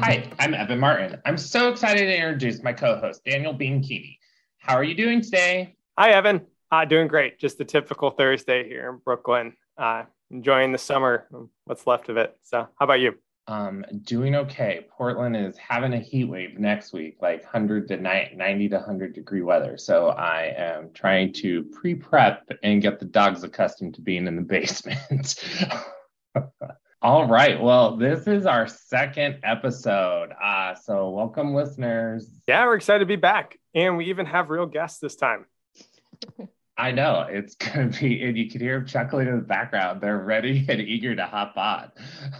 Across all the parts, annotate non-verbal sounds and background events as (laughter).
Hi, I'm Evan Martin. I'm so excited to introduce my co-host, Daniel Bianchini. How are you doing today? Hi, Evan. Uh, doing great. Just a typical Thursday here in Brooklyn. Uh, enjoying the summer, what's left of it. So, how about you? Um, doing okay. Portland is having a heat wave next week, like 100 to 90 to 100 degree weather. So I am trying to pre-prep and get the dogs accustomed to being in the (laughs) basement. (laughs) All right. Well, this is our second episode. Uh, so welcome, listeners. Yeah, we're excited to be back. And we even have real guests this time. (laughs) I know it's going to be, and you can hear them chuckling in the background. They're ready (laughs) and eager to hop on. (laughs)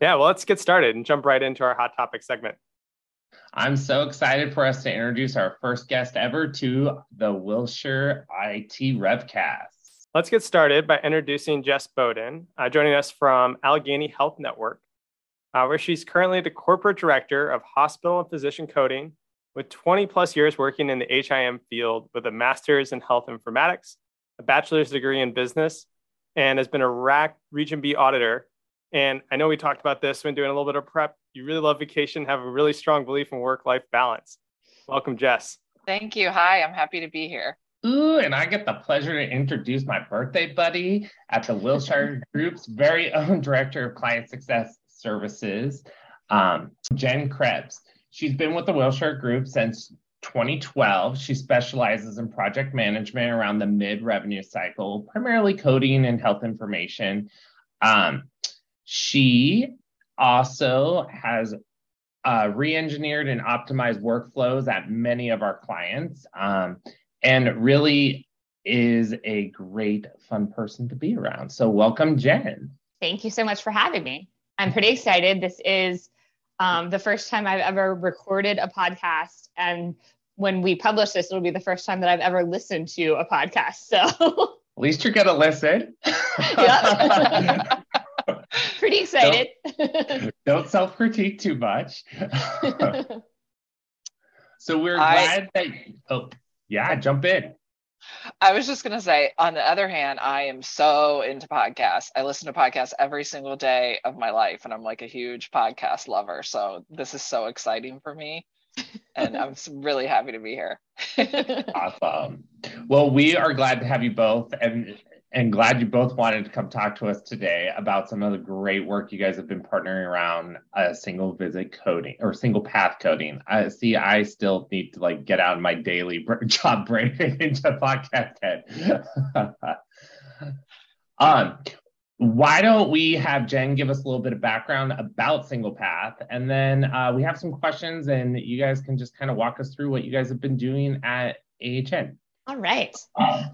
Yeah, well, let's get started and jump right into our hot topic segment. I'm so excited for us to introduce our first guest ever to the Wilshire IT Revcast. Let's get started by introducing Jess Bowden, uh, joining us from Allegheny Health Network, uh, where she's currently the corporate director of hospital and physician coding, with 20 plus years working in the HIM field with a master's in health informatics, a bachelor's degree in business, and has been a RAC Region B auditor and I know we talked about this when doing a little bit of prep. You really love vacation, have a really strong belief in work life balance. Welcome, Jess. Thank you. Hi, I'm happy to be here. Ooh, and I get the pleasure to introduce my birthday buddy at the Wilshire (laughs) Group's very own (laughs) director of client success services, um, Jenn Krebs. She's been with the Wilshire Group since 2012. She specializes in project management around the mid revenue cycle, primarily coding and health information. Um, she also has uh, re-engineered and optimized workflows at many of our clients, um, and really is a great fun person to be around. So welcome, Jenn. Thank you so much for having me. I'm pretty excited. This is um, the first time I've ever recorded a podcast, and when we publish this, it'll be the first time that I've ever listened to a podcast. So (laughs) at least you're gonna listen. Pretty excited. Don't, don't self critique too much. (laughs) (laughs) so we're glad I, that, oh, yeah, jump in. I was just going to say, on the other hand, I am so into podcasts. I listen to podcasts every single day of my life, and I'm like a huge podcast lover. So this is so exciting for me. and I'm really happy to be here. (laughs) awesome. Well, we are glad to have you both. And and glad you both wanted to come talk to us today about some of the great work you guys have been partnering around a single visit coding or single path coding. I see. I still need to like get out of my daily (laughs) job brain (laughs) into podcast head. (laughs) um, why don't we have Jen give us a little bit of background about single path, and then uh, we have some questions, and you guys can just kind of walk us through what you guys have been doing at AHN. All right.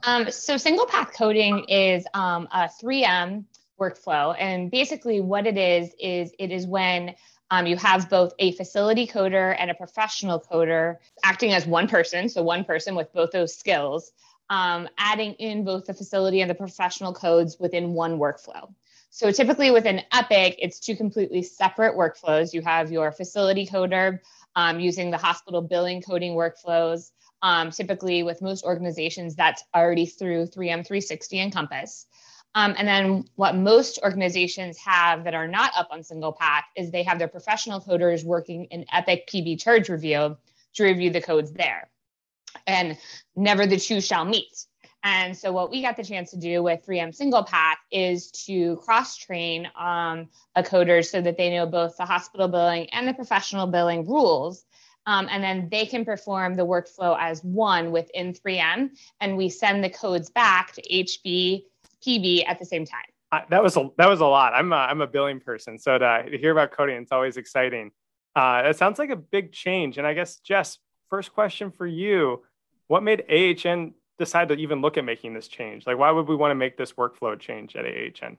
Um, so single path coding is um, a 3M workflow. And basically, what it is, is it is when um, you have both a facility coder and a professional coder acting as one person, so one person with both those skills, um, adding in both the facility and the professional codes within one workflow. So typically within Epic, it's two completely separate workflows. You have your facility coder um, using the hospital billing coding workflows. Um, typically, with most organizations, that's already through 3M 360 Encompass. Um, and then what most organizations have that are not up on single path is they have their professional coders working in Epic PB charge review to review the codes there. And never the two shall meet. And so what we got the chance to do with 3M Single Path is to cross train um, a coder so that they know both the hospital billing and the professional billing rules um, and then they can perform the workflow as one within 3M, and we send the codes back to HB, PB at the same time. Uh, that was a that was a lot. I'm a, I'm a billing person, so to, to hear about coding, it's always exciting. Uh, it sounds like a big change. And I guess Jess, first question for you: What made AHN decide to even look at making this change? Like, why would we want to make this workflow change at AHN?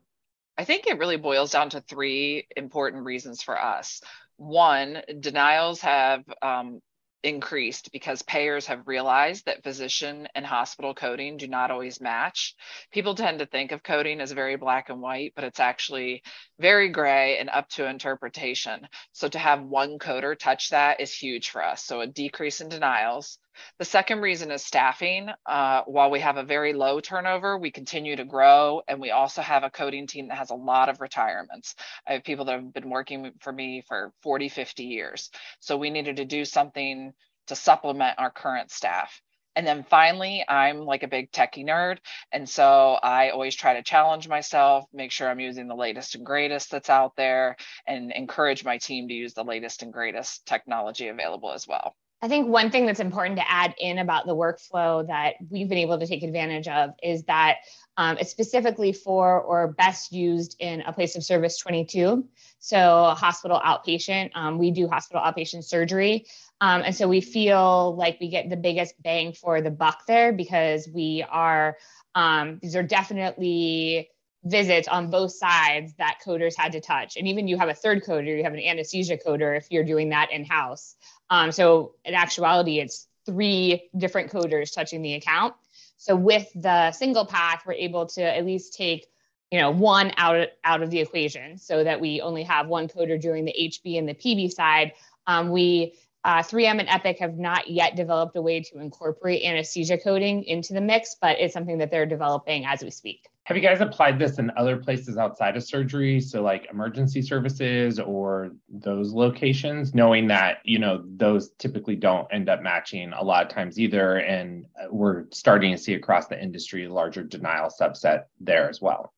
I think it really boils down to three important reasons for us one, denials have um, increased because payers have realized that physician and hospital coding do not always match. People tend to think of coding as very black and white, but it's actually very gray and up to interpretation. So to have one coder touch that is huge for us. So a decrease in denials. The second reason is staffing. Uh, while we have a very low turnover, we continue to grow, and we also have a coding team that has a lot of retirements. I have people that have been working for me for 40, 50 years. So we needed to do something to supplement our current staff. And then finally, I'm like a big techie nerd. And so I always try to challenge myself, make sure I'm using the latest and greatest that's out there, and encourage my team to use the latest and greatest technology available as well. I think one thing that's important to add in about the workflow that we've been able to take advantage of is that um, it's specifically for or best used in a place of service 22. So, hospital outpatient. Um, we do hospital outpatient surgery. Um, and so we feel like we get the biggest bang for the buck there because we are, um, these are definitely visits on both sides that coders had to touch. And even you have a third coder, you have an anesthesia coder if you're doing that in house. Um, so in actuality, it's three different coders touching the account. So with the single path, we're able to at least take you know one out of, out of the equation so that we only have one coder doing the HB and the PB side. Um, we uh, 3M and Epic have not yet developed a way to incorporate anesthesia coding into the mix, but it's something that they're developing as we speak. Have you guys applied this in other places outside of surgery? So like emergency services or those locations, knowing that, you know, those typically don't end up matching a lot of times either. And we're starting to see across the industry a larger denial subset there as well.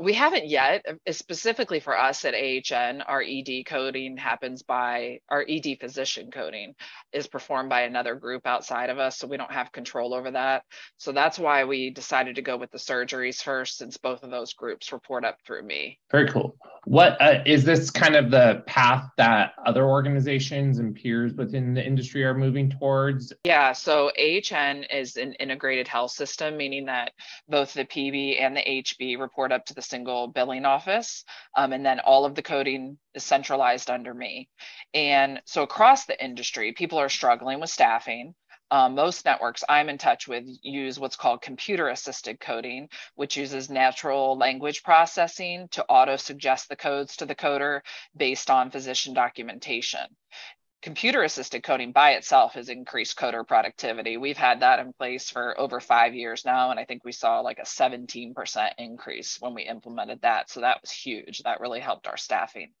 We haven't yet. Uh, specifically for us at AHN, our ED coding happens by our ED physician coding is performed by another group outside of us, so we don't have control over that. So that's why we decided to go with the surgeries first, since both of those groups report up through me. Very cool. What uh, is this kind of the path that other organizations and peers within the industry are moving towards? Yeah, so AHN is an integrated health system, meaning that both the PB and the HB report up to the single billing office. Um, and then all of the coding is centralized under me. And so across the industry, people are struggling with staffing. Um, most networks I'm in touch with use what's called computer assisted coding, which uses natural language processing to auto suggest the codes to the coder based on physician documentation computer assisted coding by itself has increased coder productivity. We've had that in place for over five years now, and I think we saw like a 17% increase when we implemented that. So that was huge. That really helped our staffing.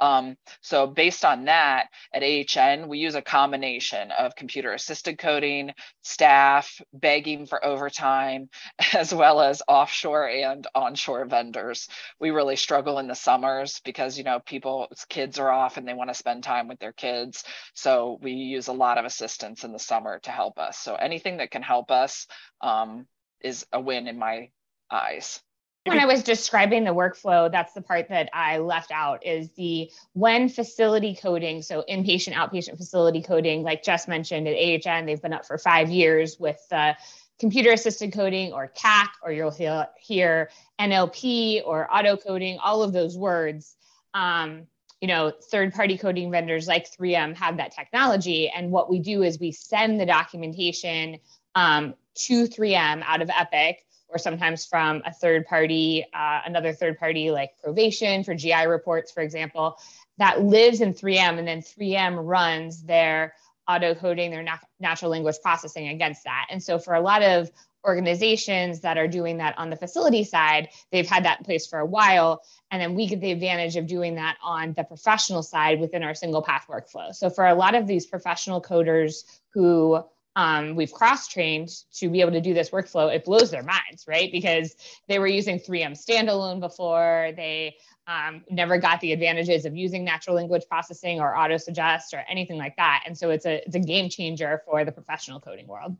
Um, so based on that, at AHN, we use a combination of computer assisted coding, staff, begging for overtime, (laughs) as well as offshore and onshore vendors. We really struggle in the summers because, you know, people's kids are off and they want to spend time with their kids. So we use a lot of assistance in the summer to help us. So anything that can help us um, is a win in my eyes when I was describing the workflow, that's the part that I left out is the when facility coding, so inpatient, outpatient facility coding, like Jess mentioned at AHN, they've been up for five years with uh, computer assisted coding or CAC, or you'll hear, hear NLP or auto coding, all of those words. Um, you know, third party coding vendors like 3M have that technology. And what we do is we send the documentation um, to 3M out of Epic or sometimes from a third party, uh, another third party like Provation for GI reports, for example, that lives in 3M, and then 3M runs their auto coding, their nat- natural language processing against that. And so for a lot of organizations that are doing that on the facility side, they've had that in place for a while. And then we get the advantage of doing that on the professional side within our single path workflow. So for a lot of these professional coders who um, we've cross trained to be able to do this workflow, it blows their minds, right? Because they were using 3M standalone before, they um, never got the advantages of using natural language processing or auto suggest or anything like that. And so it's a, it's a game changer for the professional coding world.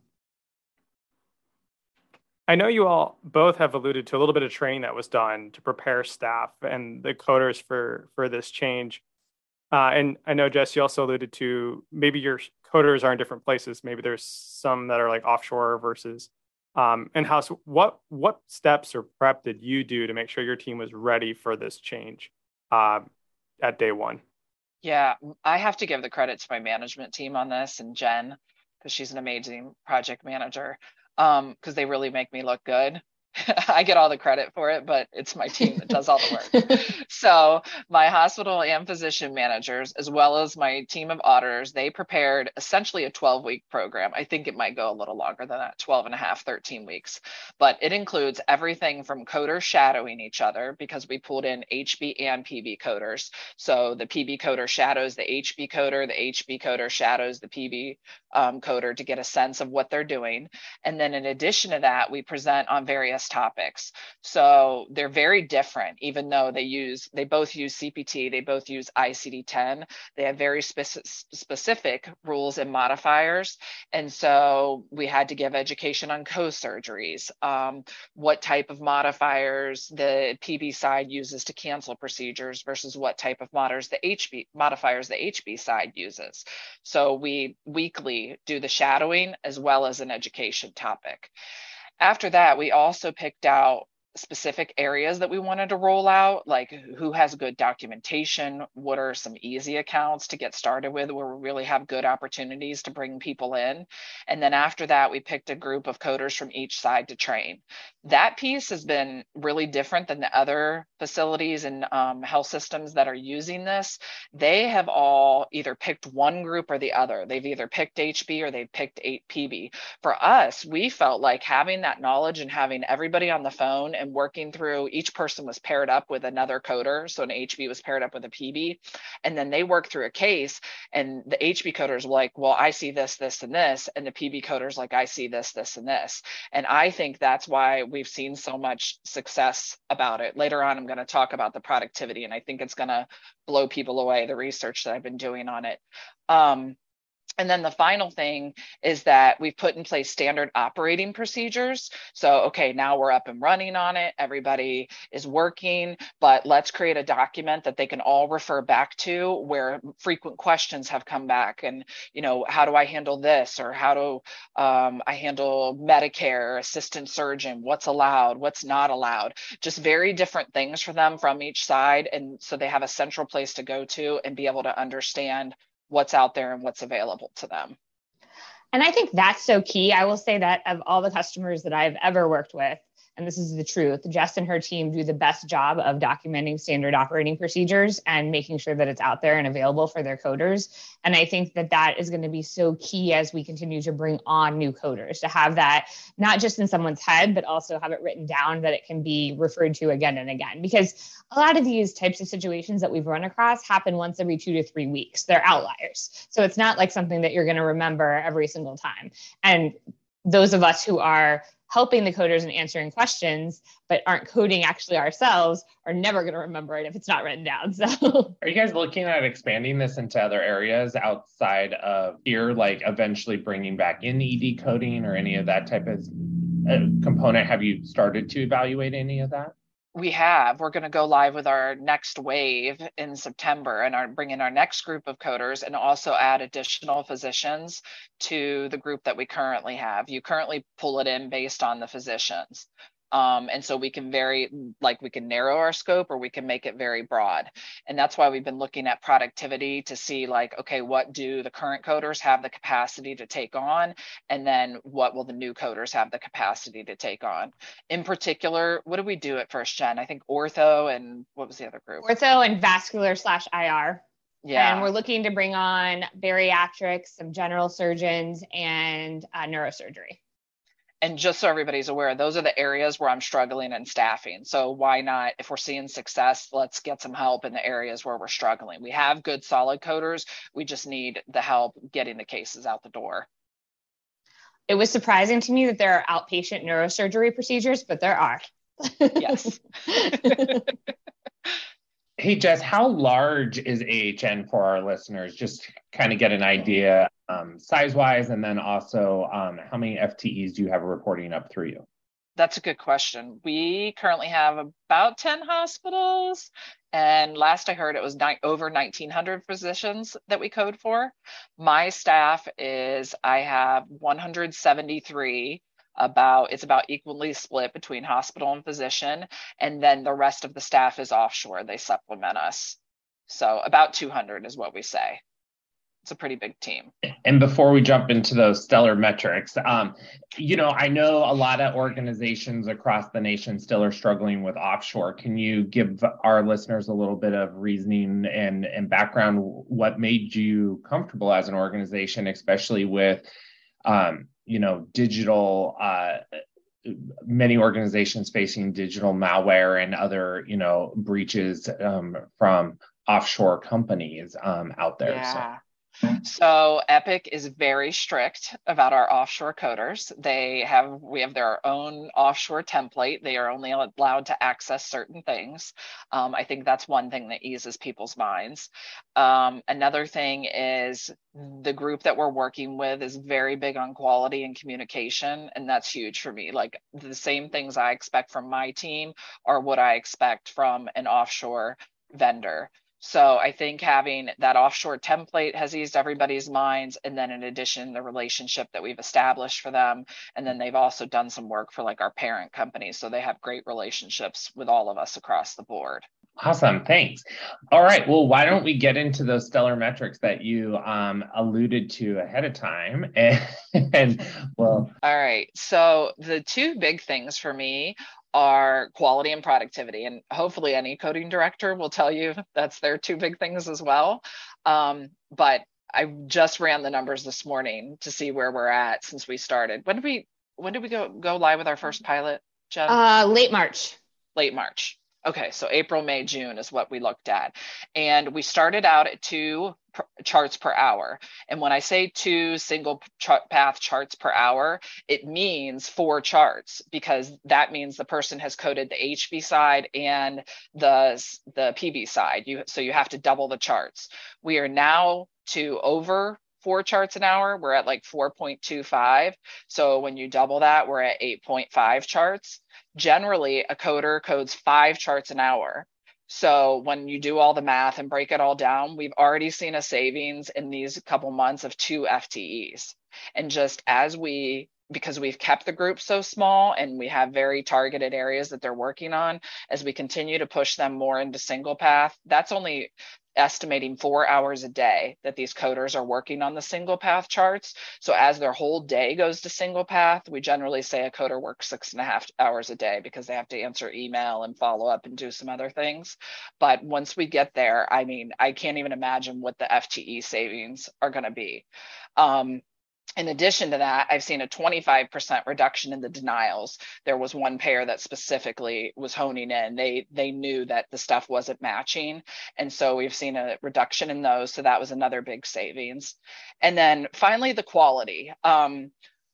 I know you all both have alluded to a little bit of training that was done to prepare staff and the coders for for this change. Uh, and I know Jess, you also alluded to maybe your coders are in different places. Maybe there's some that are like offshore versus um, in house. What what steps or prep did you do to make sure your team was ready for this change uh, at day one? Yeah, I have to give the credit to my management team on this and Jenn because she's an amazing project manager because um, they really make me look good (laughs) I get all the credit for it, but it's my team that does all the work. (laughs) so, my hospital and physician managers, as well as my team of auditors, they prepared essentially a 12 week program. I think it might go a little longer than that 12 and a half, 13 weeks. But it includes everything from coders shadowing each other because we pulled in HB and PB coders. So, the PB coder shadows the HB coder, the HB coder shadows the PB um, coder to get a sense of what they're doing. And then, in addition to that, we present on various topics. So they're very different, even though they use they both use CPT, they both use ICD-10. They have very specific specific rules and modifiers. And so we had to give education on co-surgeries, um, what type of modifiers the PB side uses to cancel procedures versus what type of modifiers the HB modifiers the HB side uses. So we weekly do the shadowing as well as an education topic. After that, we also picked out specific areas that we wanted to roll out, like who has good documentation, what are some easy accounts to get started with where we really have good opportunities to bring people in. And then after that, we picked a group of coders from each side to train. That piece has been really different than the other facilities and um, health systems that are using this. They have all either picked one group or the other. They've either picked HB or they've picked 8PB. For us, we felt like having that knowledge and having everybody on the phone and working through each person was paired up with another coder. So an HB was paired up with a PB. And then they work through a case and the HB coders were like, well, I see this, this, and this. And the PB coders like, I see this, this, and this. And I think that's why we've seen so much success about it. Later on, I'm going to talk about the productivity, and I think it's going to blow people away, the research that I've been doing on it. Um, and then the final thing is that we've put in place standard operating procedures. So, okay, now we're up and running on it. Everybody is working, but let's create a document that they can all refer back to where frequent questions have come back. And, you know, how do I handle this? Or how do um, I handle Medicare, assistant surgeon? What's allowed? What's not allowed? Just very different things for them from each side. And so they have a central place to go to and be able to understand what's out there and what's available to them. And I think that's so key. I will say that of all the customers that I've ever worked with, and this is the truth, Jess and her team do the best job of documenting standard operating procedures and making sure that it's out there and available for their coders. And I think that that is going to be so key as we continue to bring on new coders to have that not just in someone's head, but also have it written down that it can be referred to again and again. Because a lot of these types of situations that we've run across happen once every two to three weeks. They're outliers. So it's not like something that you're going to remember every single time. And those of us who are helping the coders and answering questions, but aren't coding actually ourselves, are never going to remember it if it's not written down. (laughs) So, are you guys looking at expanding this into other areas outside of here, like eventually bringing back in ED coding or any of that type of uh, component? Have you started to evaluate any of that? We have we're going to go live with our next wave in september and are bring in our next group of coders and also add additional physicians to the group that we currently have. You currently pull it in based on the physicians um, and so we can very, like, we can narrow our scope or we can make it very broad. And that's why we've been looking at productivity to see, like, okay, what do the current coders have the capacity to take on? And then what will the new coders have the capacity to take on? In particular, what do we do at First Gen? I think ortho and what was the other group? Ortho and vascular slash IR. Yeah. And we're looking to bring on bariatrics, some general surgeons, and uh, neurosurgery and just so everybody's aware, those are the areas where I'm struggling in staffing. So why not, if we're seeing success, let's get some help in the areas where we're struggling. We have good solid coders. We just need the help getting the cases out the door. It was surprising to me that there are outpatient neurosurgery procedures, but there are. yes. (laughs) (laughs) hey, Jess, how large is AHN for our listeners? Just kind of get an idea um, size wise, and then also um, how many FTEs do you have reporting up through you? That's a good question. We currently have about 10 hospitals, and last I heard it was ni- over 1,900 physicians that we code for. My staff is, I have 173 about it's about equally split between hospital and physician and then the rest of the staff is offshore they supplement us so about 200 is what we say it's a pretty big team. And before we jump into those stellar metrics, um, you know, I know a lot of organizations across the nation still are struggling with offshore. Can you give our listeners a little bit of reasoning and, and background? What made you comfortable as an organization, especially with, um, you know, digital, uh, many organizations facing digital malware and other, you know, breaches um, from offshore companies um, out there. Yeah. So. So Epic is very strict about our offshore coders. They have we have their own offshore template. They are only allowed to access certain things. Um, I think that's one thing that eases people's minds. Um, another thing is the group that we're working with is very big on quality and communication, and that's huge for me. Like the same things I expect from my team are what I expect from an offshore vendor. So I think having that offshore template has eased everybody's minds. And then in addition, the relationship that we've established for them. And then they've also done some work for like our parent company. So they have great relationships with all of us across the board. Awesome. Thanks. All right. Well, why don't we get into those stellar metrics that you um, alluded to ahead of time? And, (laughs) and well, all right. So the two big things for me are quality and productivity. And hopefully, any coding director will tell you that's their two big things as well. Um, but I just ran the numbers this morning to see where we're at since we started. When did we when did we go go live with our first pilot, Jenn? Uh, late March. Late March. Okay, so April, May, June is what we looked at. And we started out at two charts per hour. And when I say two single path charts per hour, it means four charts because that means the person has coded the HB side and the, the PB side. You, so you have to double the charts. We are now to over four charts an hour. We're at like 4.25. So when you double that, we're at 8.5 charts generally a coder codes five charts an hour. So when you do all the math and break it all down, we've already seen a savings in these couple months of two FTEs. And just as we because we've kept the group so small and we have very targeted areas that they're working on as we continue to push them more into single path that's only estimating four hours a day that these coders are working on the single path charts. So as their whole day goes to single path, we generally say a coder works six and a half hours a day because they have to answer email and follow up and do some other things. But once we get there, I mean, I can't even imagine what the FTE savings are going to be. Um, in addition to that, I've seen a 25% reduction in the denials. There was one payer that specifically was honing in. They they knew that the stuff wasn't matching, and so we've seen a reduction in those. So that was another big savings. And then finally, the quality. Um,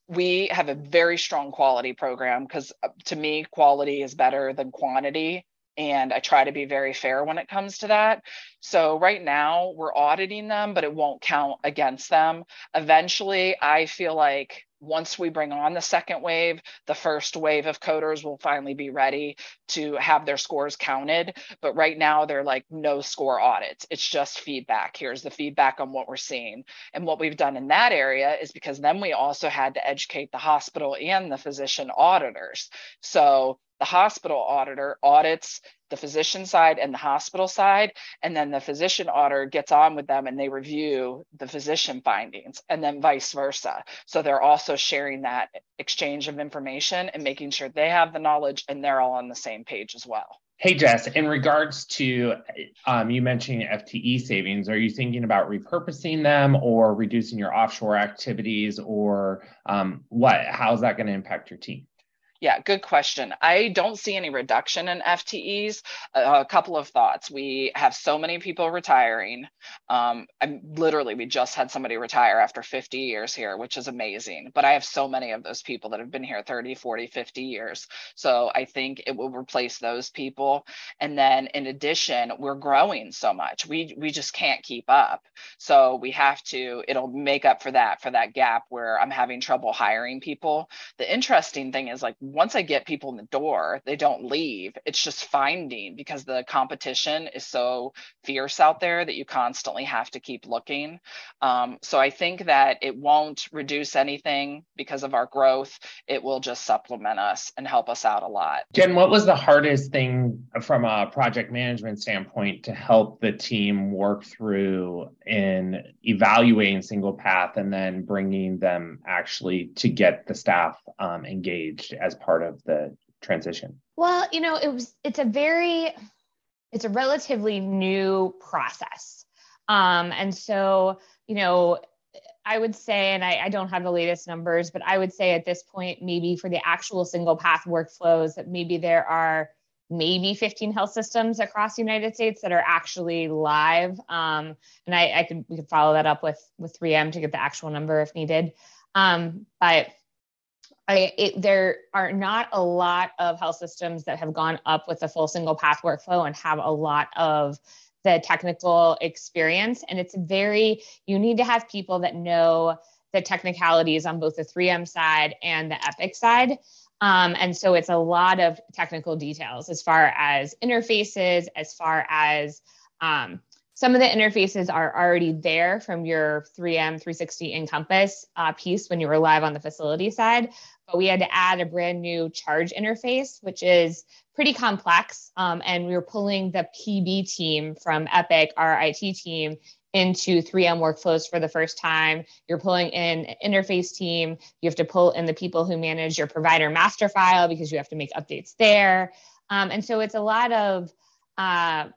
we have a very strong quality program because uh, to me, quality is better than quantity and I try to be very fair when it comes to that. So right now we're auditing them, but it won't count against them. Eventually, I feel like once we bring on the second wave, the first wave of coders will finally be ready to have their scores counted. But right now, they're like no score audits. It's just feedback. Here's the feedback on what we're seeing. And what we've done in that area is because then we also had to educate the hospital and the physician auditors. So the hospital auditor audits the physician side and the hospital side and then the physician auditor gets on with them and they review the physician findings and then vice versa so they're also sharing that exchange of information and making sure they have the knowledge and they're all on the same page as well Hey Jess, in regards to um, you mentioning FTE savings, are you thinking about repurposing them or reducing your offshore activities, or um, what? How's that going to impact your team? Yeah, good question. I don't see any reduction in FTEs. A couple of thoughts. We have so many people retiring. Um, I'm literally, we just had somebody retire after 50 years here, which is amazing. But I have so many of those people that have been here 30, 40, 50 years. So I think it will replace those people. And then in addition, we're growing so much. We we just can't keep up. So we have to, it'll make up for that, for that gap where I'm having trouble hiring people. The interesting thing is like once I get people in the door, they don't leave. It's just finding because the competition is so fierce out there that you constantly have to keep looking. Um, so I think that it won't reduce anything because of our growth. It will just supplement us and help us out a lot. Jenn, what was the hardest thing from a project management standpoint to help the team work through in evaluating single path and then bringing them actually to get the staff um, engaged as part of the transition? Well, you know, it was it's a very it's a relatively new process. Um, and so, you know, I would say, and I, I, don't have the latest numbers, but I would say at this point, maybe for the actual single path workflows, that maybe there are maybe 15 health systems across the United States that are actually live. Um, and I, I, could we could follow that up with with 3M to get the actual number if needed. Um, but I, it, there are not a lot of health systems that have gone up with a full single path workflow and have a lot of the technical experience. And it's very, you need to have people that know the technicalities on both the 3M side and the Epic side. Um, and so it's a lot of technical details as far as interfaces, as far as um, some of the interfaces are already there from your 3M 360 Encompass uh, piece when you were live on the facility side, but we had to add a brand new charge interface, which is pretty complex. Um, and we were pulling the PB team from Epic, our IT team, into 3M workflows for the first time. You're pulling in an interface team. You have to pull in the people who manage your provider master file because you have to make updates there. Um, and so it's a lot of uh,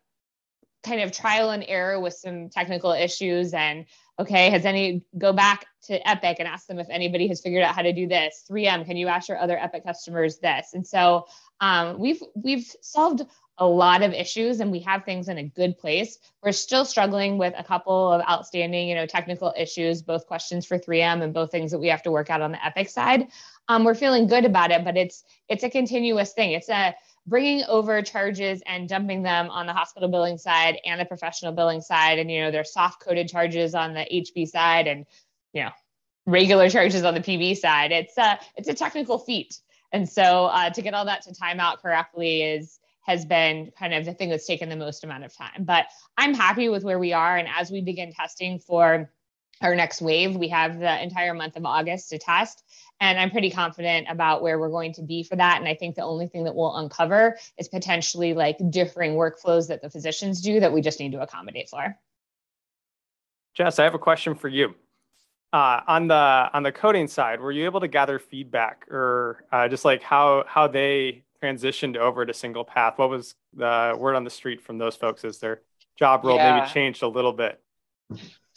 kind of trial and error with some technical issues and okay has any go back to epic and ask them if anybody has figured out how to do this. 3m can you ask your other epic customers this? And so um, we've we've solved a lot of issues and we have things in a good place. We're still struggling with a couple of outstanding you know technical issues both questions for 3m and both things that we have to work out on the epic side. Um, we're feeling good about it but it's it's a continuous thing. It's a bringing over charges and dumping them on the hospital billing side and the professional billing side. And you know there's soft coded charges on the hb side and you know regular (laughs) charges on the pb side. It's a it's a technical feat. And so uh, to get all that to time out correctly is has been kind of the thing that's taken the most amount of time. But i'm happy with where we are. And as we begin testing for our next wave we have the entire month of august to test and I'm pretty confident about where we're going to be for that. And I think the only thing that we'll uncover is potentially like differing workflows that the physicians do that we just need to accommodate for. Jess, I have a question for you. Uh, on the on the coding side, were you able to gather feedback or uh, just like how how they transitioned over to single path? What was the word on the street from those folks Is their job role yeah. maybe changed a little bit?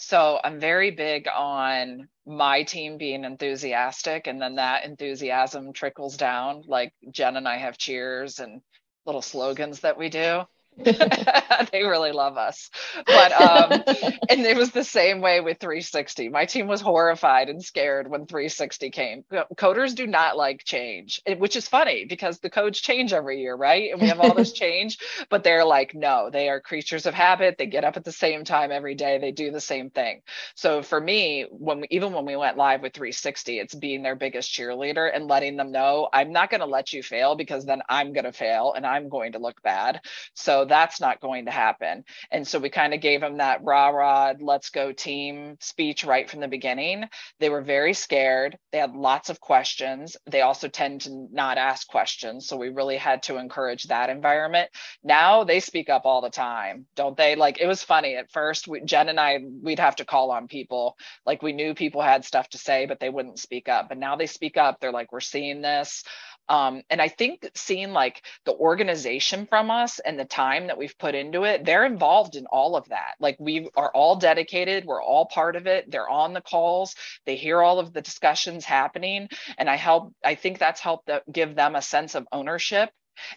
So I'm very big on my team being enthusiastic, and then that enthusiasm trickles down. Like Jenn and I have cheers and little slogans that we do. (laughs) they really love us. But um and it was the same way with 360. My team was horrified and scared when 360 came. Coders do not like change, which is funny because the codes change every year, right? And we have all this (laughs) change, but they're like no, they are creatures of habit. They get up at the same time every day. They do the same thing. So for me, when we, even when we went live with 360, it's being their biggest cheerleader and letting them know I'm not going to let you fail because then I'm going to fail and I'm going to look bad. So that's not going to happen. And so we kind of gave them that rah rah, let's go team speech right from the beginning. They were very scared. They had lots of questions. They also tend to not ask questions. So we really had to encourage that environment. Now they speak up all the time, don't they? Like it was funny at first. We, Jenn and I, we'd have to call on people. Like we knew people had stuff to say, but they wouldn't speak up. But now they speak up. They're like, we're seeing this. Um, and I think seeing like the organization from us and the time that we've put into it, they're involved in all of that. Like we are all dedicated, we're all part of it. They're on the calls, they hear all of the discussions happening. And I help, I think that's helped give them a sense of ownership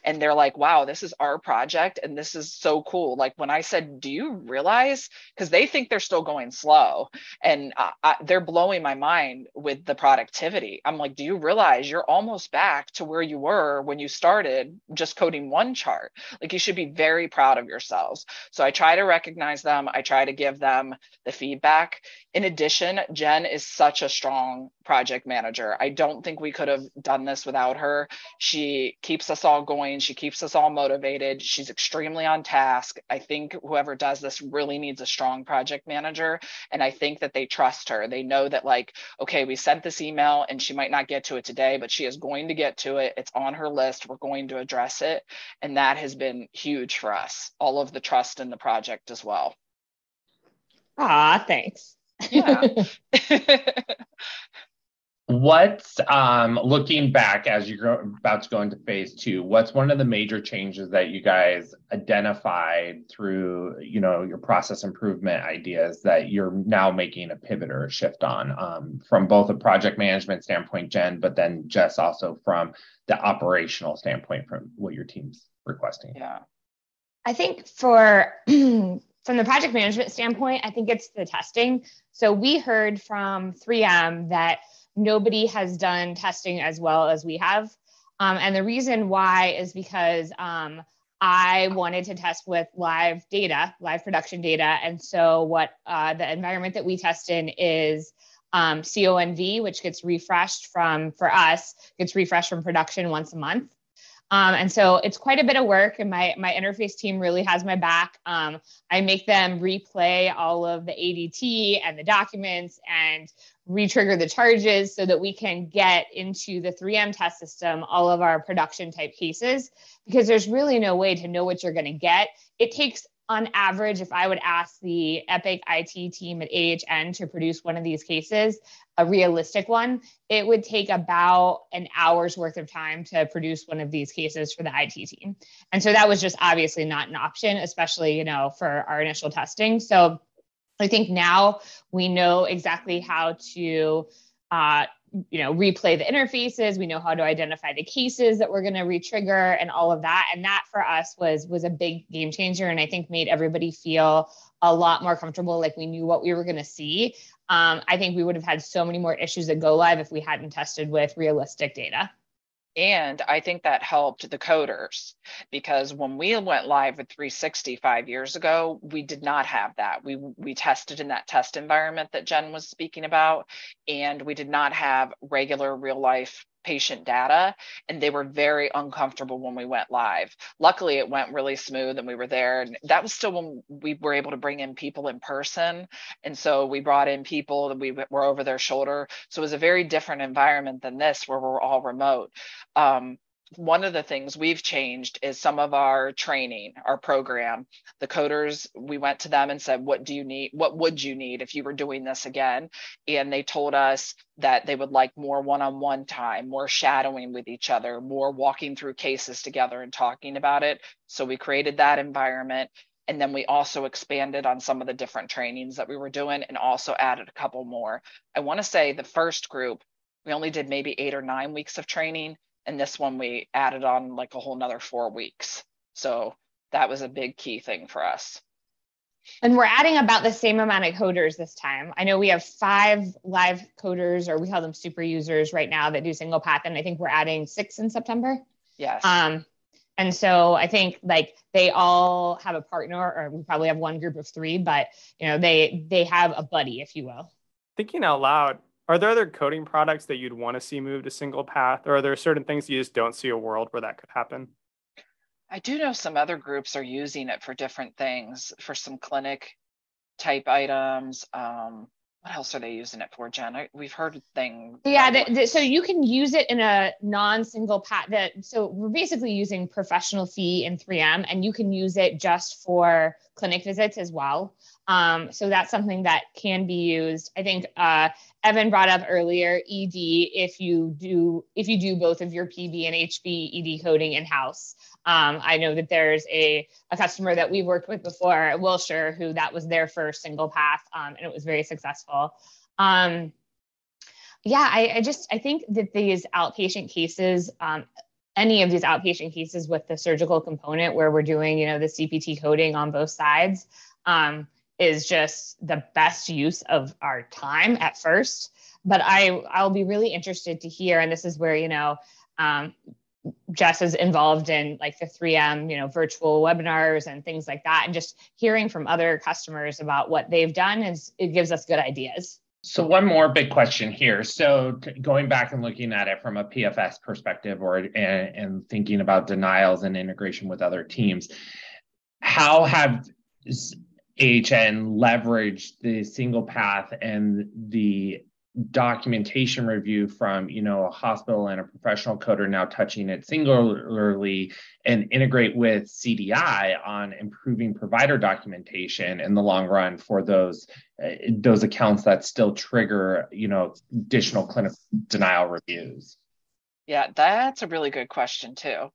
and they're like wow this is our project and this is so cool. Like when i said do you realize? Because they think they're still going slow and I, I, they're blowing my mind with the productivity. I'm like do you realize you're almost back to where you were when you started just coding one chart? Like you should be very proud of yourselves. So i try to recognize them. I try to give them the feedback in addition jenn is such a strong project manager. I don't think we could have done this without her. She keeps us all going. She keeps us all motivated. She's extremely on task. I think whoever does this really needs a strong project manager and i think that they trust her. They know that like okay we sent this email and she might not get to it today but she is going to get to it. It's on her list. We're going to address it. And that has been huge for us all of the trust in the project as well. Ah thanks yeah (laughs) What's um, looking back as you're about to go into phase two? What's one of the major changes that you guys identified through, you know, your process improvement ideas that you're now making a pivot or a shift on um, from both a project management standpoint, Jenn, but then just also from the operational standpoint from what your team's requesting? Yeah, I think for (clears throat) from the project management standpoint, I think it's the testing. So we heard from 3M that nobody has done testing as well as we have. Um, and the reason why is because um, I wanted to test with live data, live production data. And so, what uh, the environment that we test in is um, CONV, which gets refreshed from, for us, gets refreshed from production once a month. Um, and so it's quite a bit of work, and my my interface team really has my back. Um, I make them replay all of the ADT and the documents and retrigger the charges so that we can get into the 3M test system all of our production type cases because there's really no way to know what you're going to get. It takes on average, if I would ask the Epic IT team at AHN to produce one of these cases, a realistic one, it would take about an hour's worth of time to produce one of these cases for the IT team. And so that was just obviously not an option, especially, you know, for our initial testing. So I think now we know exactly how to uh, you know replay the interfaces. We know how to identify the cases that we're going to retrigger and all of that. And that for us was was a big game changer and i think made everybody feel a lot more comfortable like we knew what we were going to see. Um, i think we would have had so many more issues that go live if we hadn't tested with realistic data and I think that helped the coders because when we went live with 360 five years ago, we did not have that. We we tested in that test environment that Jenn was speaking about, and we did not have regular real life patient data and they were very uncomfortable when we went live. Luckily it went really smooth and we were there and that was still when we were able to bring in people in person. And so we brought in people that we were over their shoulder. So it was a very different environment than this where we're all remote. Um, one of the things we've changed is some of our training, our program. The coders, we went to them and said, What do you need? What would you need if you were doing this again? And they told us that they would like more one on one time, more shadowing with each other, more walking through cases together and talking about it. So we created that environment. And then we also expanded on some of the different trainings that we were doing and also added a couple more. I want to say the first group, we only did maybe eight or nine weeks of training and this one we added on like a whole nother four weeks. So that was a big key thing for us. And we're adding about the same amount of coders this time. I know we have five live coders or we call them super users right now that do single path and i think we're adding six in september. Yes. Um and so i think like they all have a partner or we probably have one group of three but you know they they have a buddy if you will. Thinking out loud are there other coding products that you'd want to see move to single path, or are there certain things you just don't see a world where that could happen? I do know some other groups are using it for different things, for some clinic type items. Um, what else are they using it for, Jenn? I, we've heard things. Yeah, the, the, so you can use it in a non-single path. That so we're basically using professional fee in 3M, and you can use it just for clinic visits as well. Um, so that's something that can be used. I think uh, Evan brought up earlier ED if you do if you do both of your PB and HB ED coding in house. Um, I know that there's a, a customer that we've worked with before, Wilshire, who that was their first single path, um, and it was very successful. Um, yeah, I, I, just I think that these outpatient cases, um, any of these outpatient cases with the surgical component where we're doing, you know, the CPT coding on both sides um, is just the best use of our time at first. But I I'll be really interested to hear, and this is where you know um, Jess is involved in like the 3M, you know, virtual webinars and things like that, and just hearing from other customers about what they've done is it gives us good ideas. So one more big question here. So going back and looking at it from a PFS perspective, or and, and thinking about denials and integration with other teams, how have AHN leveraged the single path and the documentation review from you know a hospital and a professional coder now touching it singularly and integrate with cdi on improving provider documentation in the long run for those uh, those accounts that still trigger you know additional clinical denial reviews. Yeah that's a really good question too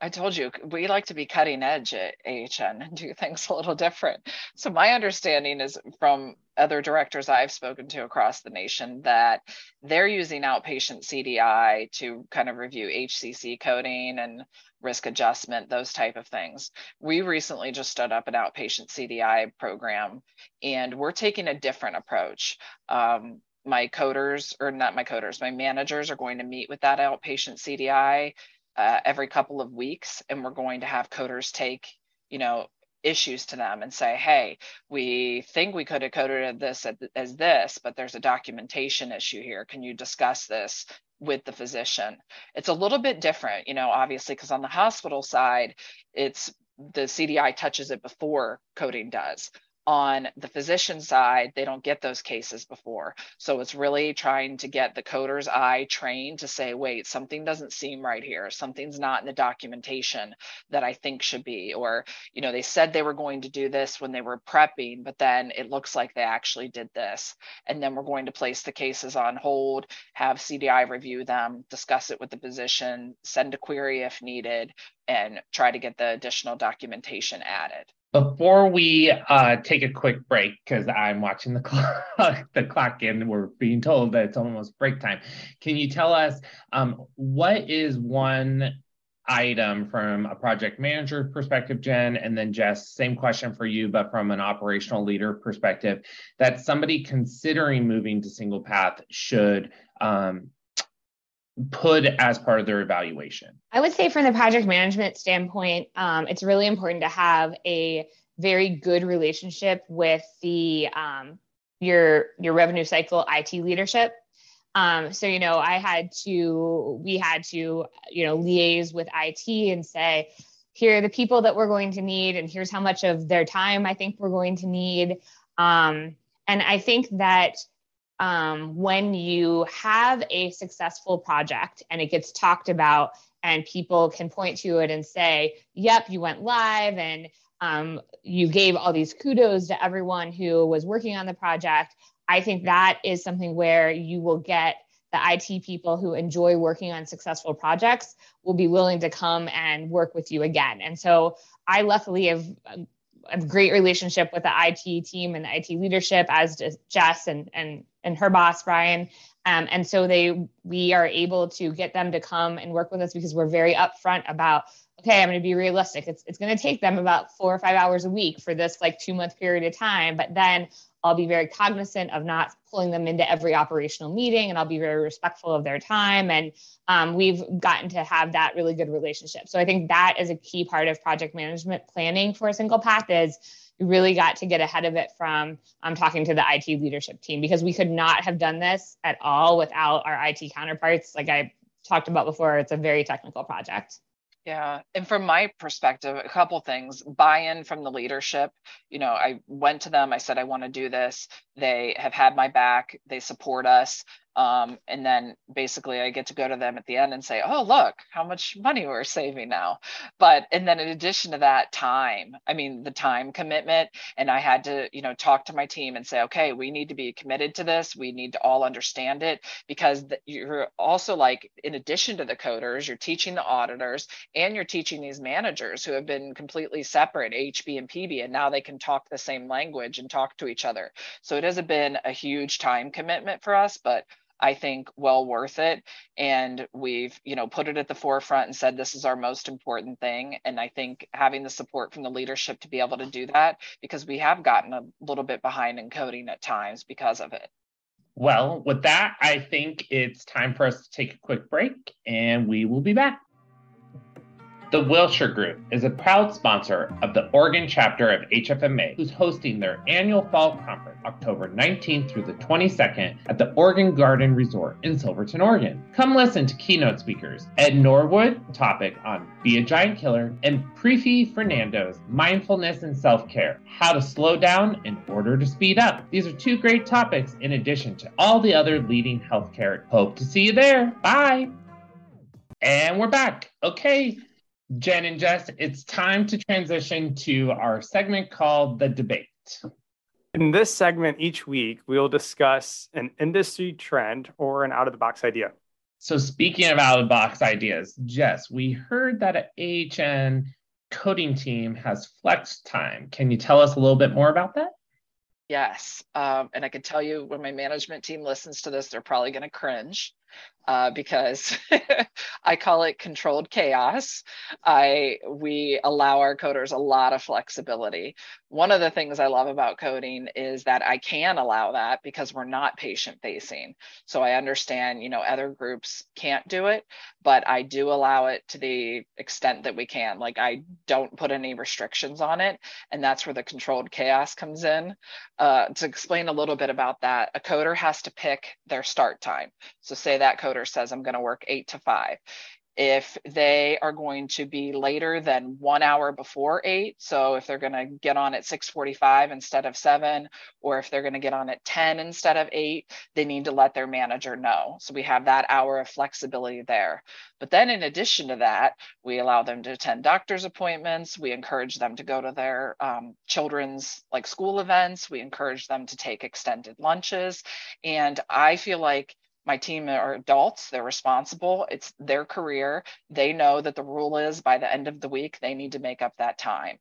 I told you we like to be cutting edge at AHN and do things a little different. So my understanding is from other directors I've spoken to across the nation that they're using outpatient CDI to kind of review HCC coding and risk adjustment, those type of things. We recently just stood up an outpatient CDI program and we're taking a different approach. Um, my coders, or not my coders, my managers are going to meet with that outpatient CDI uh, every couple of weeks and we're going to have coders take you know issues to them and say hey we think we could have coded this as this but there's a documentation issue here. Can you discuss this with the physician? It's a little bit different you know obviously because on the hospital side it's the cdi touches it before coding does on the physician side, they don't get those cases before. So it's really trying to get the coder's eye trained to say, wait, something doesn't seem right here. Something's not in the documentation that I think should be. Or, you know, they said they were going to do this when they were prepping, but then it looks like they actually did this. And then we're going to place the cases on hold, have CDI review them, discuss it with the physician, send a query if needed, and try to get the additional documentation added. Before we uh, take a quick break, because I'm watching the (laughs) clock, the clock, and we're being told that it's almost break time. Can you tell us um, what is one item from a project manager perspective, Jenn, and then Jess, same question for you, but from an operational leader perspective, that somebody considering moving to single path should um, put as part of their evaluation? I would say, from the project management standpoint, um, it's really important to have a very good relationship with the um, your your revenue cycle IT leadership. Um, so you know, I had to, we had to, you know, liaise with IT and say, here are the people that we're going to need, and here's how much of their time I think we're going to need. Um, and I think that um, when you have a successful project and it gets talked about and people can point to it and say, yep, you went live and um, you gave all these kudos to everyone who was working on the project. I think that is something where you will get the IT people who enjoy working on successful projects will be willing to come and work with you again. And so I luckily have a great relationship with the IT team and the IT leadership, as does Jess and and and her boss Brian. Um, and so they we are able to get them to come and work with us because we're very upfront about okay, I'm going to be realistic. It's it's going to take them about four or five hours a week for this like two month period of time, but then I'll be very cognizant of not pulling them into every operational meeting, and I'll be very respectful of their time. And um, we've gotten to have that really good relationship. So I think that is a key part of project management planning for a single path is really got to get ahead of it from um, talking to the IT leadership team because we could not have done this at all without our IT counterparts. Like I talked about before, it's a very technical project. Yeah. And from my perspective, a couple things buy in from the leadership. You know, I went to them, I said, I want to do this. They have had my back, they support us. Um, and then basically I get to go to them at the end and say, oh, look, how much money we're saving now. But, and then in addition to that, time, I mean, the time commitment. And I had to, you know, talk to my team and say, okay, we need to be committed to this. We need to all understand it because the, you're also like, in addition to the coders, you're teaching the auditors and you're teaching these managers who have been completely separate, HB and PB, and now they can talk the same language and talk to each other. So it has been a huge time commitment for us, but I think well worth it. And we've, you know, put it at the forefront and said this is our most important thing. And I think having the support from the leadership to be able to do that, because we have gotten a little bit behind in coding at times because of it. Well, with that, I think it's time for us to take a quick break and we will be back. The Wilshire Group is a proud sponsor of the Oregon chapter of HFMA, who's hosting their annual fall conference October 19th through the 22nd at the Oregon Garden Resort in Silverton, Oregon. Come listen to keynote speakers Ed Norwood, topic on Be a Giant Killer, and Prefi Fernando's Mindfulness and Self Care How to Slow Down in Order to Speed Up. These are two great topics in addition to all the other leading healthcare. Hope to see you there. Bye. And we're back. Okay, Jenn and Jess, it's time to transition to our segment called The Debate. In this segment each week, we will discuss an industry trend or an out of the box idea. So, speaking of out of the box ideas, Jess, we heard that an AHN coding team has flex time. Can you tell us a little bit more about that? Yes. Um, and I can tell you when my management team listens to this, they're probably going to cringe uh, because (laughs) I call it controlled chaos. I we allow our coders a lot of flexibility. One of the things I love about coding is that I can allow that because we're not patient facing. So I understand, you know, other groups can't do it, but I do allow it to the extent that we can. Like I don't put any restrictions on it, and that's where the controlled chaos comes in. Uh, to explain a little bit about that, a coder has to pick their start time. So say that coder says, I'm going to work eight to five. If they are going to be later than one hour before eight so if they're going to get on at 6.45 instead of 7 or if they're going to get on at 10 instead of 8 they need to let their manager know. So we have that hour of flexibility there. But then in addition to that we allow them to attend doctor's appointments. We encourage them to go to their um, children's like school events. We encourage them to take extended lunches. And i feel like my team are adults they're responsible it's their career they know that the rule is by the end of the week they need to make up that time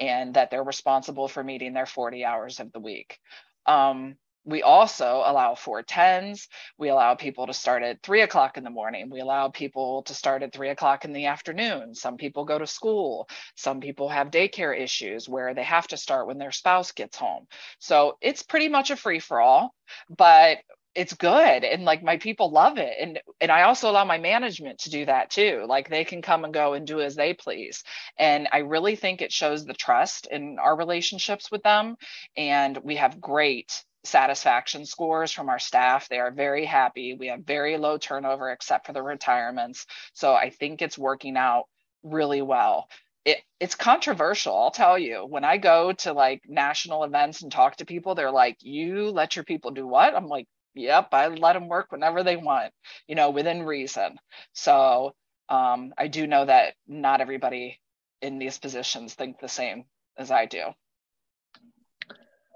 and that they're responsible for meeting their 40 hours of the week um, we also allow 410s. We allow people to start at three o'clock in the morning. We allow people to start at three o'clock in the afternoon. Some people go to school. Some people have daycare issues where they have to start when their spouse gets home. So it's pretty much a free for all. But it's good and like my people love it and and i also allow my management to do that too like they can come and go and do as they please and i really think it shows the trust in our relationships with them and we have great satisfaction scores from our staff they are very happy we have very low turnover except for the retirements so i think it's working out really well. It, it's controversial i'll tell you when i go to like national events and talk to people they're like you let your people do what? I'm like yep, I let them work whenever they want, you know, within reason. So um, I do know that not everybody in these positions think the same as I do.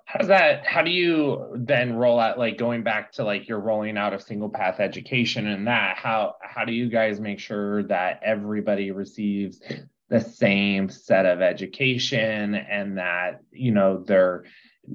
How's that? How do you then roll out like going back to like you're rolling out of single path education and that? How how do you guys make sure that everybody receives the same set of education and that you know they're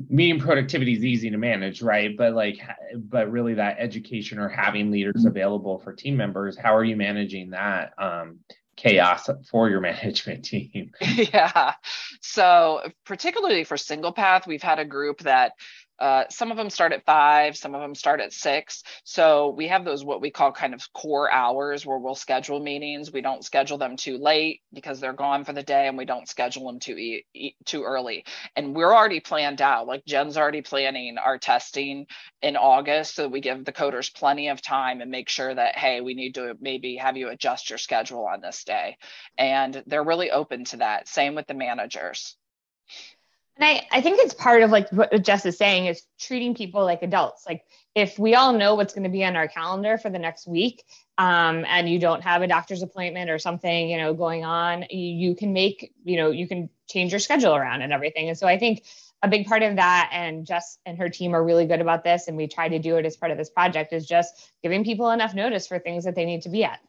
meeting productivity is easy to manage right? But like but really that education or having leaders available for team members how are you managing that um, chaos for your (laughs) management team? (laughs) Yeah. So particularly for single path we've had a group that uh, some of them start at five, some of them start at six. So we have those what we call kind of core hours where we'll schedule meetings. We don't schedule them too late because they're gone for the day, and we don't schedule them too too early. And we're already planned out. Like Jenn's already planning our testing in August, so we give the coders plenty of time and make sure that hey, we need to maybe have you adjust your schedule on this day. And they're really open to that. Same with the managers. And I, I think it's part of like what Jess is saying is treating people like adults. Like if we all know what's going to be on our calendar for the next week, um, and you don't have a doctor's appointment or something, you know, going on, you, you can make, you know, you can change your schedule around and everything. And so I think a big part of that, and Jess and her team are really good about this, and we try to do it as part of this project, is just giving people enough notice for things that they need to be at.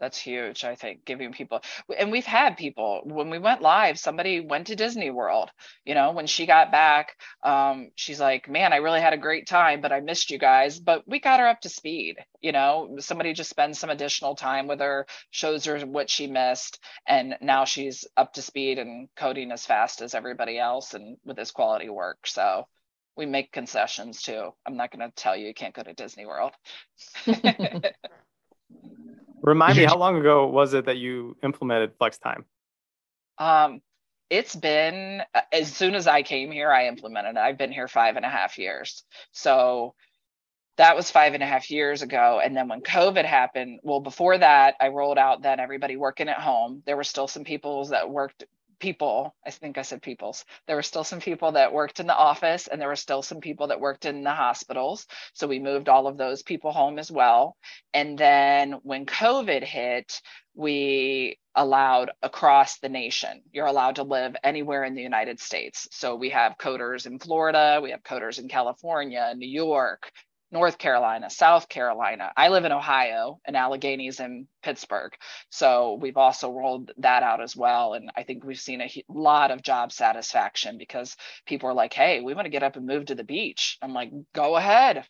That's huge i think giving people and we've had people when we went live somebody went to disney world you know when she got back um, she's like man i really had a great time but i missed you guys but we got her up to speed you know somebody just spends some additional time with her shows her what she missed and now she's up to speed and coding as fast as everybody else and with this quality work so we make concessions too. I'm not going to tell you you can't go to disney world (laughs) (laughs) Remind me, (laughs) how long ago was it that you implemented flex time? Um, it's been as soon as I came here, I implemented it. I've been here five and a half years. So that was five and a half years ago. And then when COVID happened, well, before that, I rolled out then everybody working at home. There were still some people that worked people i think i said peoples. There were still some people that worked in the office and there were still some people that worked in the hospitals. So we moved all of those people home as well. And then when covid hit we allowed across the nation you're allowed to live anywhere in the united states. So we have coders in florida we have coders in california new york North Carolina, South Carolina. I live in Ohio and Allegheny's in Pittsburgh. So we've also rolled that out as well. And I think we've seen a lot of job satisfaction because people are like, hey, we want to get up and move to the beach. I'm like, go ahead.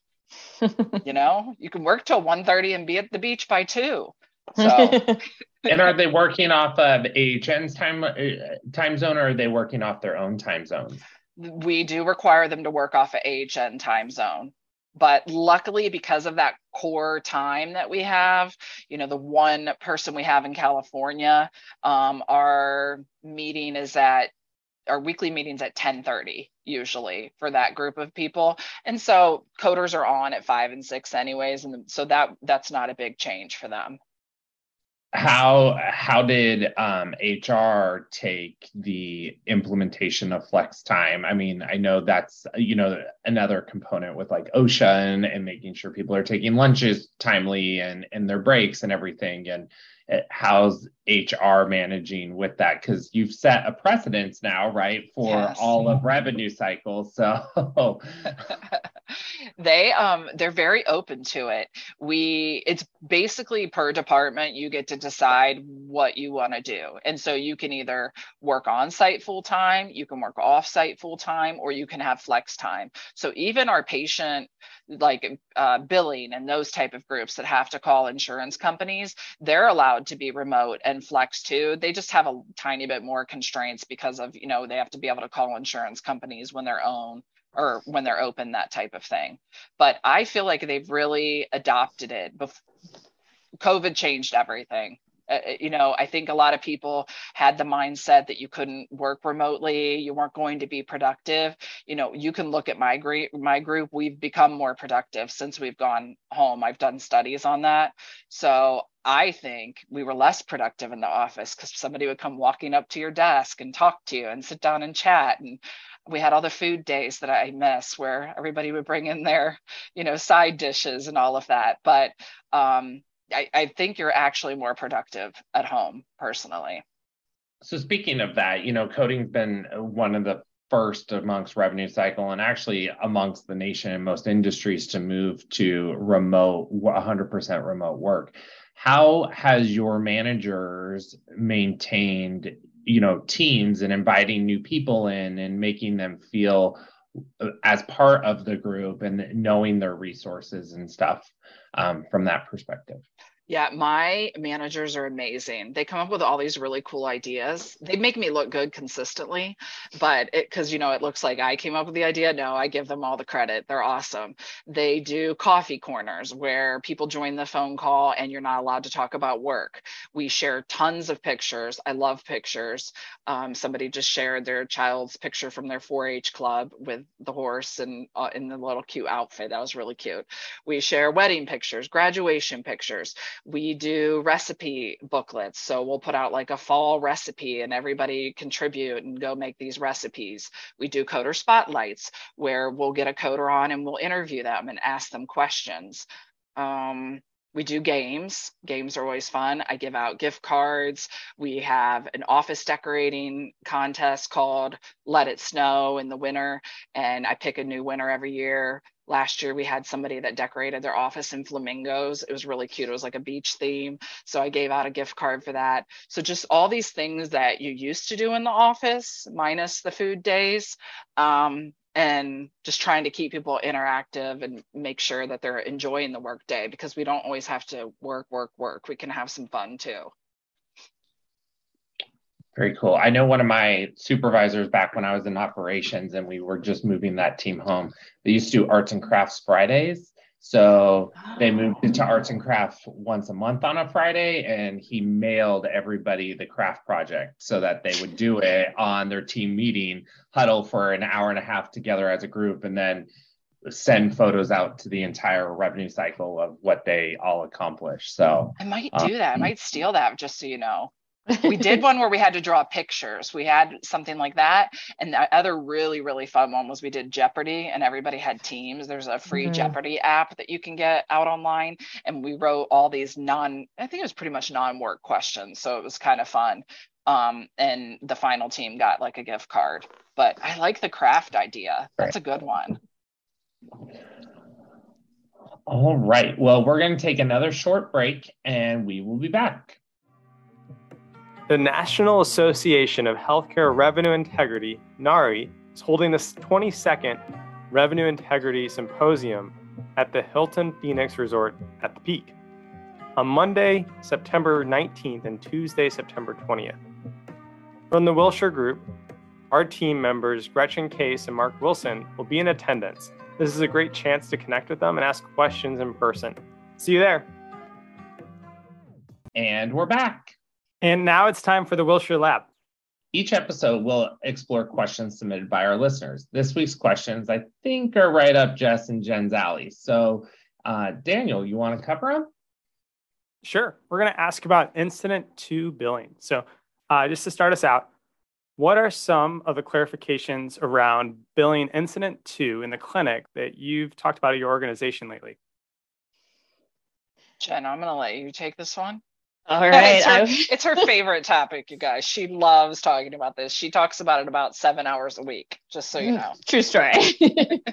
(laughs) you know, you can work till 1.30 and be at the beach by 2. So (laughs) and are they working off of AHN's time uh, time zone or are they working off their own time zone? We do require them to work off of AHN time zone but luckily because of that core time that we have you know the one person we have in california um, our meeting is at our weekly meetings at 10:30 usually for that group of people. And so coders are on at 5 and 6 anyways and so that that's not a big change for them how how did um, HR take the implementation of flex time? I mean, I know that's you know another component with like OSHA and, and making sure people are taking lunches timely and and their breaks and everything. And how's HR managing with that? Because you've set a precedence now, right, for yes. all of revenue cycles. So (laughs) they um they're very open to it. We it's basically per department you get to decide what you want to do. And so you can either work on site full time, you can work off site full time, or you can have flex time. So even our patient like uh, billing and those type of groups that have to call insurance companies they're allowed to be remote and flex too they just have a tiny bit more constraints because of you know they have to be able to call insurance companies when they're own or when they're open that type of thing. But i feel like they've really adopted it Bef- covid changed everything. Uh, uh, you know i think a lot of people had the mindset that you couldn't work remotely you weren't going to be productive. You know you can look at my group my group we've become more productive since we've gone home. I've done studies on that. So i think we were less productive in the office because somebody would come walking up to your desk and talk to you and sit down and chat and we had all the food days that I miss where everybody would bring in their, you know, side dishes and all of that. But um, I, I think you're actually more productive at home personally. So speaking of that, you know, coding's been one of the first amongst revenue cycle and actually amongst the nation and most industries to move to remote 100% remote work how has your managers maintained you know teams and inviting new people in and making them feel as part of the group and knowing their resources and stuff um, from that perspective yeah, my managers are amazing. They come up with all these really cool ideas. They make me look good consistently, but it because you know it looks like I came up with the idea. No, I give them all the credit. They're awesome. They do coffee corners where people join the phone call and you're not allowed to talk about work. We share tons of pictures. I love pictures. Um, somebody just shared their child's picture from their 4-H club with the horse and uh, in the little cute outfit. That was really cute. We share wedding pictures, graduation pictures we do recipe booklets. So we'll put out like a fall recipe and everybody contribute and go make these recipes. We do coder spotlights where we'll get a coder on and we'll interview them and ask them questions. Um, we do games. Games are always fun. I give out gift cards. We have an office decorating contest called Let It Snow in the winter, and I pick a new winner every year last year we had somebody that decorated their office in flamingos. It was really cute. It was like a beach theme. So I gave out a gift card for that. So just all these things that you used to do in the office, minus the food days. Um, and just trying to keep people interactive and make sure that they're enjoying the workday because we don't always have to work, work, work. We can have some fun too. Very cool. I know one of my supervisors back when I was in operations and we were just moving that team home. They used to do arts and crafts Fridays. So they moved it to arts and crafts once a month on a Friday, and he mailed everybody the craft project so that they would do it on their team meeting, huddle for an hour and a half together as a group, and then send photos out to the entire revenue cycle of what they all accomplished. So I might do that. I um, might steal that just so you know we did (laughs) one where we had to draw pictures. We had something like that. And the other really, really fun one was we did Jeopardy and everybody had teams. There's a free mm-hmm. Jeopardy app that you can get out online. And we wrote all these non, I think it was pretty much non work questions. So it was kind of fun. Um, and the final team got like a gift card. But I like the craft idea. That's a good one. All right. Well, we're going to take another short break and we will be back. The National Association of Healthcare Revenue Integrity, NAHRI, is holding the 22nd Revenue Integrity Symposium at the Hilton Phoenix Resort at the Peak on Monday, September 19th and Tuesday, September 20th. From the Wilshire Group, our team members Gretchen Case and Mark Wilson will be in attendance. This is a great chance to connect with them and ask questions in person. See you there. And we're back. And now it's time for the Wilshire Lab. Each episode will explore questions submitted by our listeners. This week's questions, I think, are right up Jess and Jenn's alley. So, uh, Daniel, you want to cover them? Sure. We're going to ask about incident to billing. So, uh, just to start us out, what are some of the clarifications around billing incident to in the clinic that you've talked about at your organization lately? Jenn, I'm going to let you take this one. All right. It's her, it's her, favorite topic, you guys. She loves talking about this. She talks about it about seven hours a week, just so you know. True story. (laughs)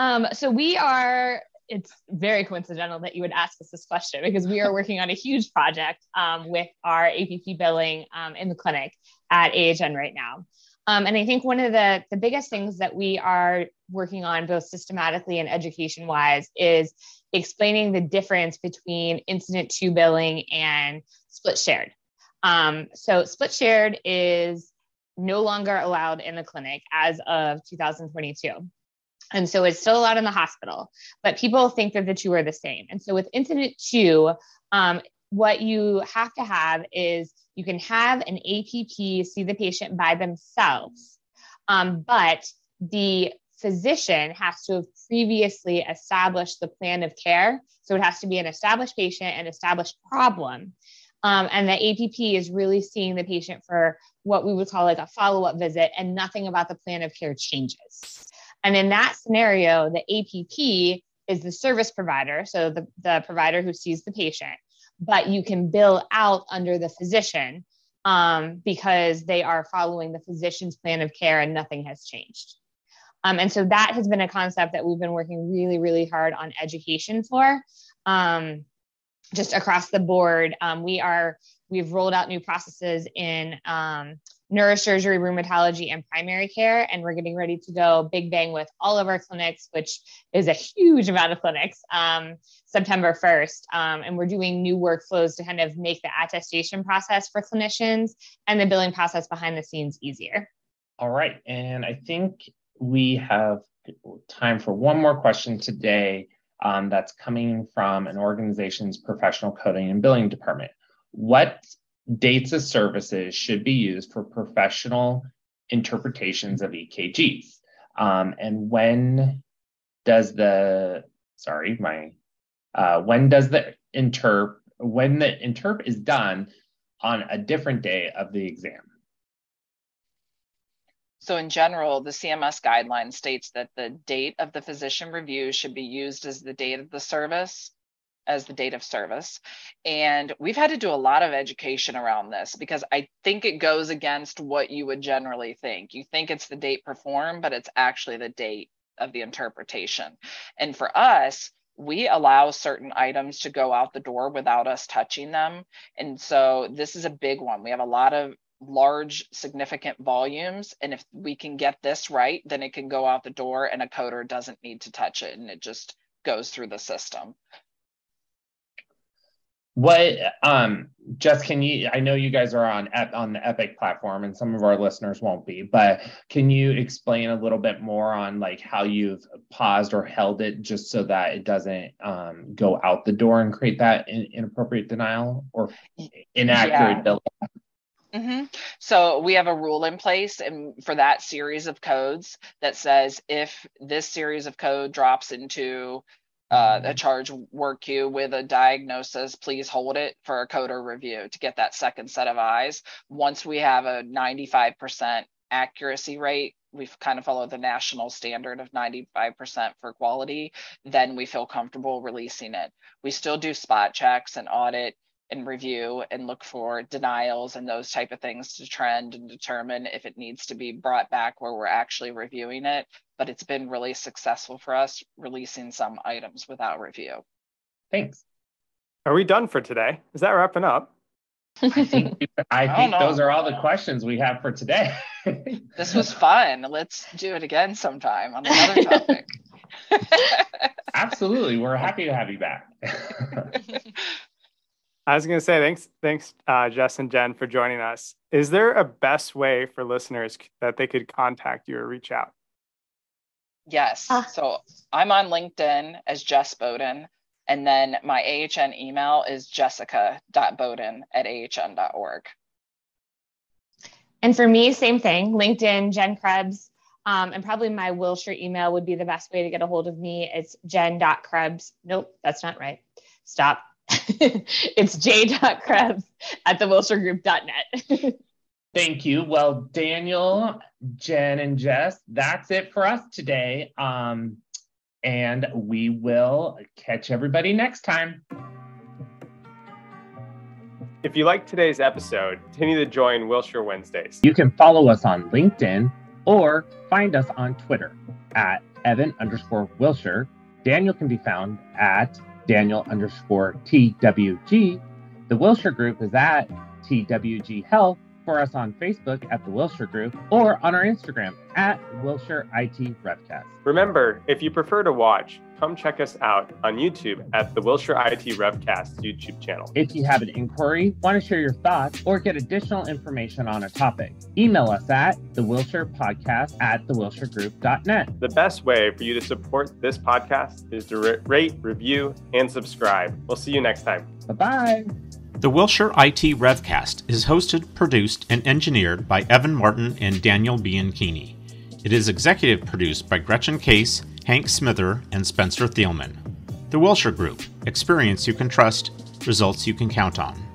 um, so we are, it's very coincidental that you would ask us this question because we are working on a huge project um, with our APP billing um, in the clinic at AHN right now. Um, and I think one of the, the biggest things that we are working on, both systematically and education wise, is explaining the difference between incident to billing and split shared. Um, so, split shared is no longer allowed in the clinic as of 2022. And so it's still allowed in the hospital, but people think that the two are the same. And so with incident to, um, what you have to have is you can have an APP see the patient by themselves, um, but the physician has to have previously established the plan of care. So it has to be an established patient, and established problem. Um, and the APP is really seeing the patient for what we would call like a follow up visit, and nothing about the plan of care changes. And in that scenario, the APP is the service provider, so the, the provider who sees the patient, but you can bill out under the physician um, because they are following the physician's plan of care and nothing has changed. Um, and so that has been a concept that we've been working really, really hard on education for. Um, just across the board, um, we are we've rolled out new processes in um, neurosurgery, rheumatology, and primary care, and we're getting ready to go big bang with all of our clinics, which is a huge amount of clinics. Um, September 1st, um, and we're doing new workflows to kind of make the attestation process for clinicians and the billing process behind the scenes easier. All right, and I think we have time for one more question today um, that's coming from an organization's professional coding and billing department. What dates of services should be used for professional interpretations of EKGs? Um, and when does the, sorry, my, uh, when does the interp, when the interp is done on a different day of the exam? So in general, the CMS guideline states that the date of the physician review should be used as the date of the service, as the date of service. And we've had to do a lot of education around this because I think it goes against what you would generally think. You think it's the date performed, but it's actually the date of the interpretation. And for us, we allow certain items to go out the door without us touching them. And so this is a big one. We have a lot of large, significant volumes. And if we can get this right, then it can go out the door and a coder doesn't need to touch it and it just goes through the system. What um just can you I know you guys are on on the Epic platform and some of our listeners won't be, but can you explain a little bit more on like how you've paused or held it just so that it doesn't um go out the door and create that in, inappropriate denial or inaccurate yeah. Mm-hmm. So we have a rule in place and for that series of codes that says if this series of code drops into uh, a charge work queue with a diagnosis, please hold it for a coder review to get that second set of eyes. Once we have a 95% accuracy rate, we've kind of followed the national standard of 95% for quality, then we feel comfortable releasing it. We still do spot checks and audit and review and look for denials and those type of things to trend and determine if it needs to be brought back where we're actually reviewing it. But it's been really successful for us releasing some items without review. Thanks. Are we done for today? Is that wrapping up? I think I (laughs) think those are all the questions we have for today. (laughs) this was fun. Let's do it again sometime on another topic. (laughs) Absolutely. We're happy to have you back. I was going to say thanks, thanks, uh, Jess and Jenn, for joining us. Is there a best way for listeners that they could contact you or reach out? Yes. Uh, so I'm on LinkedIn as Jess Bowden, and then my AHN email is jessica.bowden at ahn.org. And for me, same thing LinkedIn, Jenn Krebs. Um, and probably my Wilshire email would be the best way to get a hold of me. It's jen.krebs. Nope, that's not right. Stop (laughs) it's j.krebs at thewilshiregroup.net. (laughs) Thank you. Well, Daniel, Jenn, and Jess, that's it for us today. Um, and we will catch everybody next time. If you like today's episode, continue to join Wilshire Wednesdays. You can follow us on LinkedIn or find us on Twitter at Evan underscore Wilshire. Daniel can be found at Daniel underscore TWG. The Wilshire Group is at TWG Health. For us on Facebook at the Wilshire Group or on our Instagram at Wilshire IT Revcast. Remember, if you prefer to watch, come check us out on YouTube at the Wilshire IT Revcast YouTube channel. If you have an inquiry, want to share your thoughts, or get additional information on a topic, email us at the Wilshire Podcast at the thewilshiregroup.net. The best way for you to support this podcast is to rate, review, and subscribe. We'll see you next time. Bye bye. The Wilshire IT Revcast is hosted, produced, and engineered by Evan Martin and Daniel Bianchini. It is executive produced by Gretchen Case, Hank Smither, and Spencer Thielman. The Wilshire Group Experience you can trust, results you can count on.